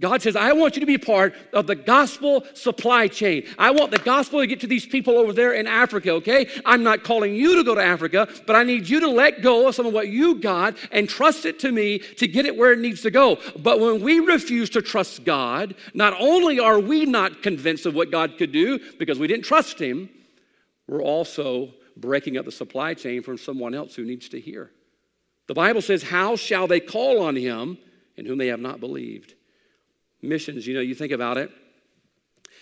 Speaker 1: God says, I want you to be part of the gospel supply chain. I want the gospel to get to these people over there in Africa, okay? I'm not calling you to go to Africa, but I need you to let go of some of what you got and trust it to me to get it where it needs to go. But when we refuse to trust God, not only are we not convinced of what God could do because we didn't trust Him, we're also breaking up the supply chain from someone else who needs to hear. The Bible says, How shall they call on him in whom they have not believed? Missions, you know, you think about it.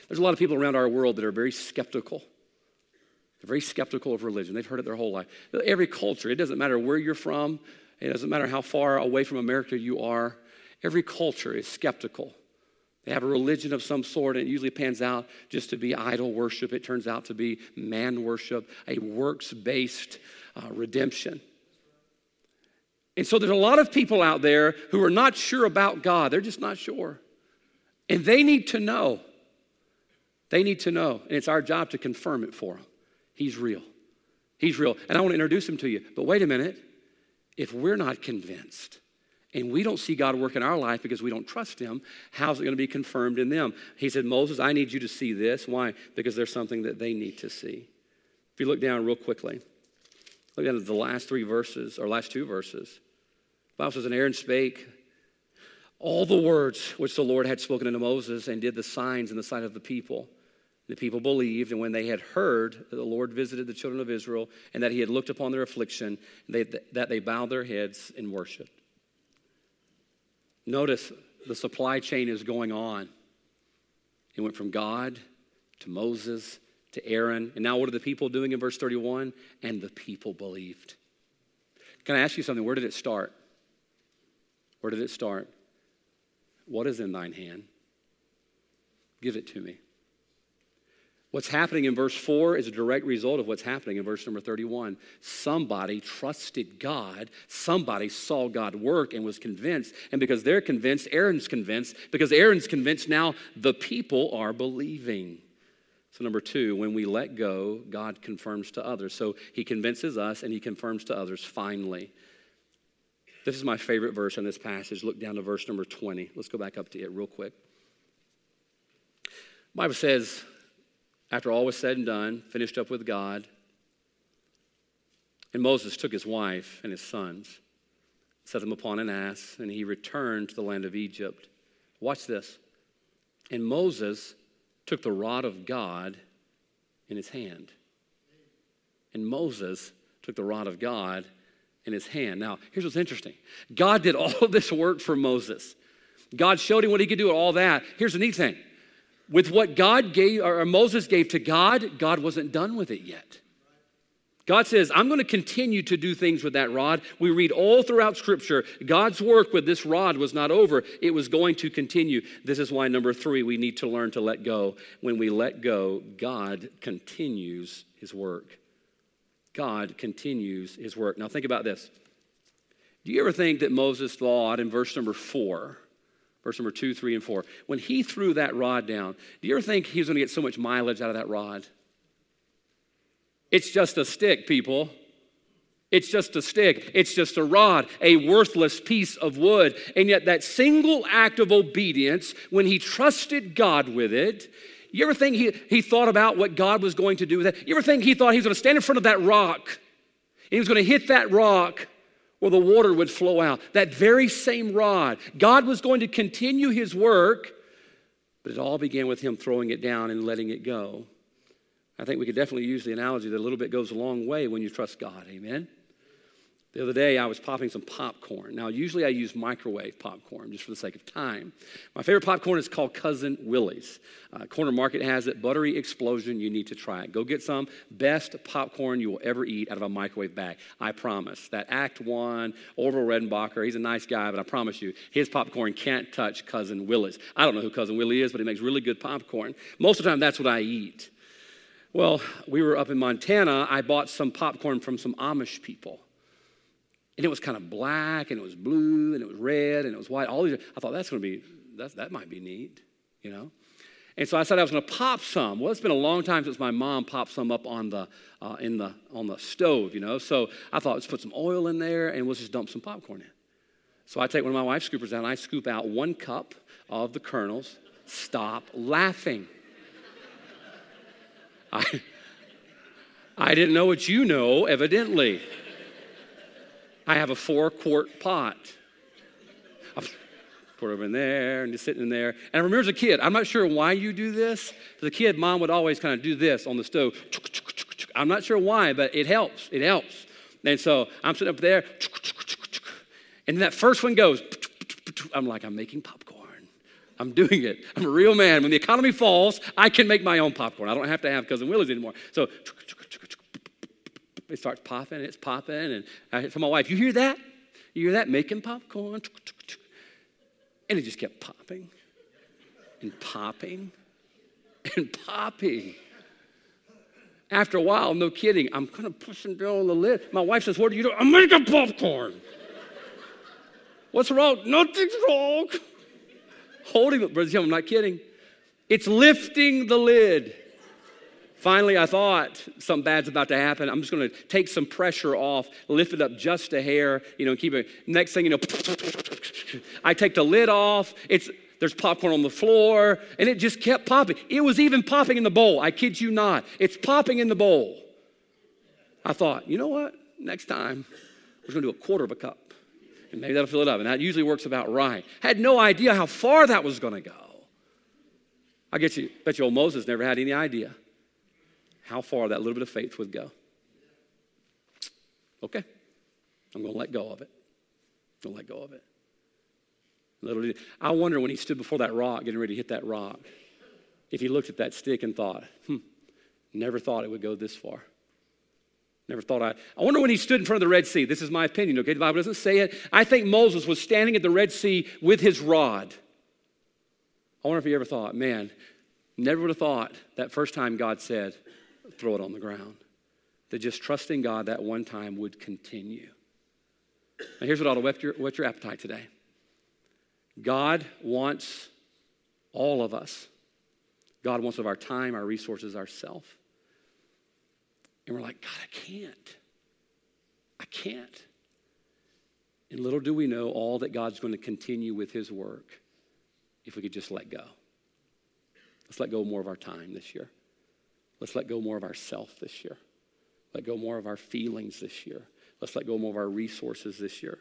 Speaker 1: There's a lot of people around our world that are very skeptical. They're very skeptical of religion. They've heard it their whole life. Every culture, it doesn't matter where you're from, it doesn't matter how far away from America you are, every culture is skeptical. They have a religion of some sort, and it usually pans out just to be idol worship. It turns out to be man worship, a works based uh, redemption. And so there's a lot of people out there who are not sure about God. They're just not sure. And they need to know. They need to know. And it's our job to confirm it for them. He's real. He's real. And I want to introduce him to you. But wait a minute. If we're not convinced and we don't see God work in our life because we don't trust him, how's it going to be confirmed in them? He said, Moses, I need you to see this. Why? Because there's something that they need to see. If you look down real quickly. Look at the last three verses, or last two verses. The Bible says, And Aaron spake all the words which the Lord had spoken unto Moses and did the signs in the sight of the people. The people believed, and when they had heard that the Lord visited the children of Israel and that he had looked upon their affliction, they, that they bowed their heads and worshiped. Notice the supply chain is going on. It went from God to Moses to Aaron. And now, what are the people doing in verse 31? And the people believed. Can I ask you something? Where did it start? Where did it start? What is in thine hand? Give it to me. What's happening in verse 4 is a direct result of what's happening in verse number 31. Somebody trusted God. Somebody saw God work and was convinced. And because they're convinced, Aaron's convinced. Because Aaron's convinced, now the people are believing. So, number two, when we let go, God confirms to others. So, He convinces us and He confirms to others finally. This is my favorite verse in this passage. Look down to verse number 20. Let's go back up to it real quick. Bible says, after all was said and done, finished up with God, and Moses took his wife and his sons, set them upon an ass, and he returned to the land of Egypt. Watch this. And Moses took the rod of God in his hand. And Moses took the rod of God in his hand. Now, here's what's interesting God did all of this work for Moses. God showed him what he could do, with all that. Here's the neat thing with what God gave, or Moses gave to God, God wasn't done with it yet. God says, I'm going to continue to do things with that rod. We read all throughout Scripture, God's work with this rod was not over, it was going to continue. This is why, number three, we need to learn to let go. When we let go, God continues his work. God continues his work. Now, think about this. Do you ever think that Moses thought in verse number four, verse number two, three, and four, when he threw that rod down, do you ever think he was going to get so much mileage out of that rod? It's just a stick, people. It's just a stick. It's just a rod, a worthless piece of wood. And yet, that single act of obedience, when he trusted God with it, you ever think he, he thought about what God was going to do with it? You ever think he thought he was going to stand in front of that rock and he was going to hit that rock where the water would flow out? That very same rod. God was going to continue his work, but it all began with him throwing it down and letting it go. I think we could definitely use the analogy that a little bit goes a long way when you trust God. Amen? The other day, I was popping some popcorn. Now, usually I use microwave popcorn just for the sake of time. My favorite popcorn is called Cousin Willie's. Uh, Corner Market has it. Buttery explosion. You need to try it. Go get some. Best popcorn you will ever eat out of a microwave bag. I promise. That Act One, Orville Redenbacher, he's a nice guy, but I promise you, his popcorn can't touch Cousin Willie's. I don't know who Cousin Willie is, but he makes really good popcorn. Most of the time, that's what I eat. Well, we were up in Montana. I bought some popcorn from some Amish people. And it was kind of black, and it was blue, and it was red, and it was white. All these, I thought that's going to be, that's, that might be neat, you know? And so I said I was going to pop some. Well, it's been a long time since my mom popped some up on the, uh, in the, on the stove, you know? So I thought, let's put some oil in there, and we'll just dump some popcorn in. So I take one of my wife's scoopers out, and I scoop out one cup of the kernels. Stop laughing. I, I didn't know what you know, evidently. I have a four quart pot. I put it over in there and just sitting in there. And I remember as a kid, I'm not sure why you do this. As a kid, mom would always kind of do this on the stove. I'm not sure why, but it helps. It helps. And so I'm sitting up there, and then that first one goes. I'm like, I'm making popcorn. I'm doing it. I'm a real man. When the economy falls, I can make my own popcorn. I don't have to have Cousin Willie's anymore. So it starts popping, and it's popping. And I tell my wife, You hear that? You hear that? Making popcorn. And it just kept popping and popping and popping. After a while, no kidding, I'm kind of pushing down on the lid. My wife says, What are you doing? I'm making popcorn. What's wrong? Nothing's wrong holding it. Brother Jim, I'm not kidding. It's lifting the lid. Finally, I thought something bad's about to happen. I'm just going to take some pressure off, lift it up just a hair, you know, keep it. Next thing you know, I take the lid off. It's there's popcorn on the floor, and it just kept popping. It was even popping in the bowl. I kid you not. It's popping in the bowl. I thought, you know what? Next time, we're going to do a quarter of a cup and maybe that'll fill it up. And that usually works about right. Had no idea how far that was going to go. I get you, bet you old Moses never had any idea how far that little bit of faith would go. Okay, I'm going to let go of it. To let go of it. Little, I wonder when he stood before that rock, getting ready to hit that rock, if he looked at that stick and thought, hmm, never thought it would go this far. Never thought I. I wonder when he stood in front of the Red Sea. This is my opinion, okay? The Bible doesn't say it. I think Moses was standing at the Red Sea with his rod. I wonder if he ever thought, man, never would have thought that first time God said, throw it on the ground. That just trusting God that one time would continue. Now, here's what ought to whet your, whet your appetite today God wants all of us. God wants of our time, our resources, ourself. And we're like, God, I can't. I can't. And little do we know all that God's going to continue with his work if we could just let go. Let's let go more of our time this year. Let's let go more of ourself this year. Let go more of our feelings this year. Let's let go more of our resources this year.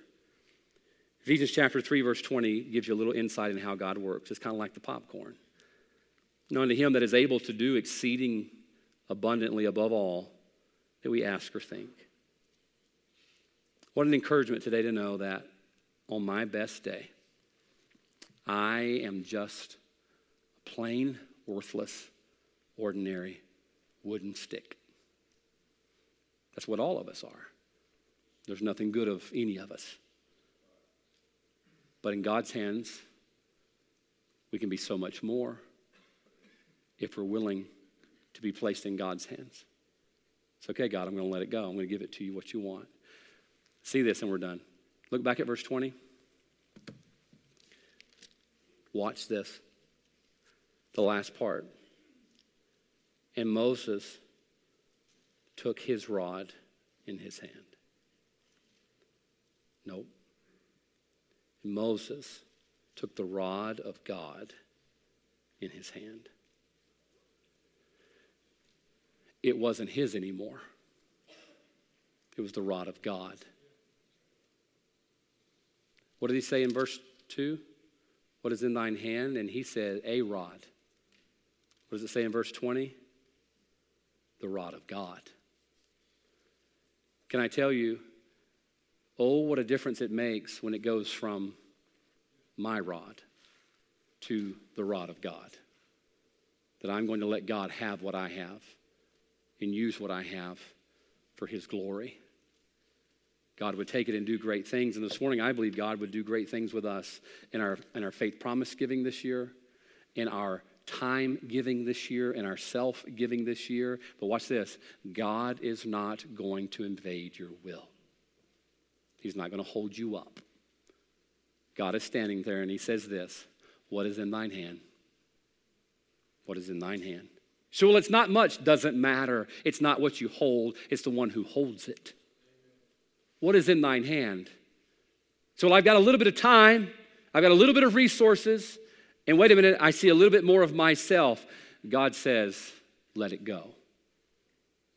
Speaker 1: Ephesians chapter 3, verse 20 gives you a little insight in how God works. It's kind of like the popcorn. Knowing to him that is able to do exceeding abundantly above all that we ask or think. What an encouragement today to know that on my best day, I am just plain, worthless, ordinary wooden stick. That's what all of us are. There's nothing good of any of us. But in God's hands, we can be so much more if we're willing to be placed in God's hands. It's okay, God, I'm going to let it go. I'm going to give it to you what you want. See this, and we're done. Look back at verse 20. Watch this. The last part. And Moses took his rod in his hand. Nope. Moses took the rod of God in his hand. It wasn't his anymore, it was the rod of God. What did he say in verse 2? What is in thine hand? And he said, A rod. What does it say in verse 20? The rod of God. Can I tell you, oh, what a difference it makes when it goes from my rod to the rod of God. That I'm going to let God have what I have and use what I have for His glory. God would take it and do great things. And this morning, I believe God would do great things with us in our, in our faith promise giving this year, in our time giving this year, and our self giving this year. But watch this God is not going to invade your will, He's not going to hold you up. God is standing there and He says this What is in thine hand? What is in thine hand? So, well, it's not much, doesn't matter. It's not what you hold, it's the one who holds it. What is in thine hand? So, well, I've got a little bit of time, I've got a little bit of resources, and wait a minute, I see a little bit more of myself. God says, let it go.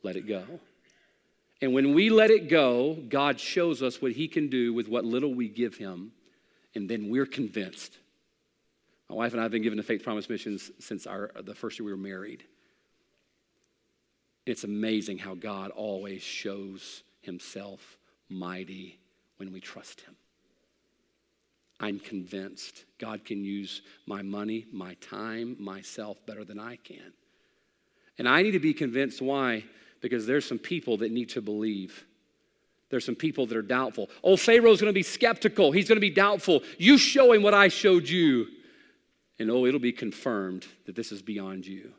Speaker 1: Let it go. And when we let it go, God shows us what He can do with what little we give Him, and then we're convinced. My wife and I have been given the Faith Promise missions since our, the first year we were married. It's amazing how God always shows Himself mighty when we trust Him. I'm convinced God can use my money, my time, myself better than I can. And I need to be convinced why? Because there's some people that need to believe. There's some people that are doubtful. Oh, Pharaoh's gonna be skeptical. He's gonna be doubtful. You show him what I showed you. And oh, it'll be confirmed that this is beyond you.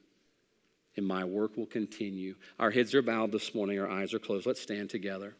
Speaker 1: And my work will continue. Our heads are bowed this morning, our eyes are closed. Let's stand together.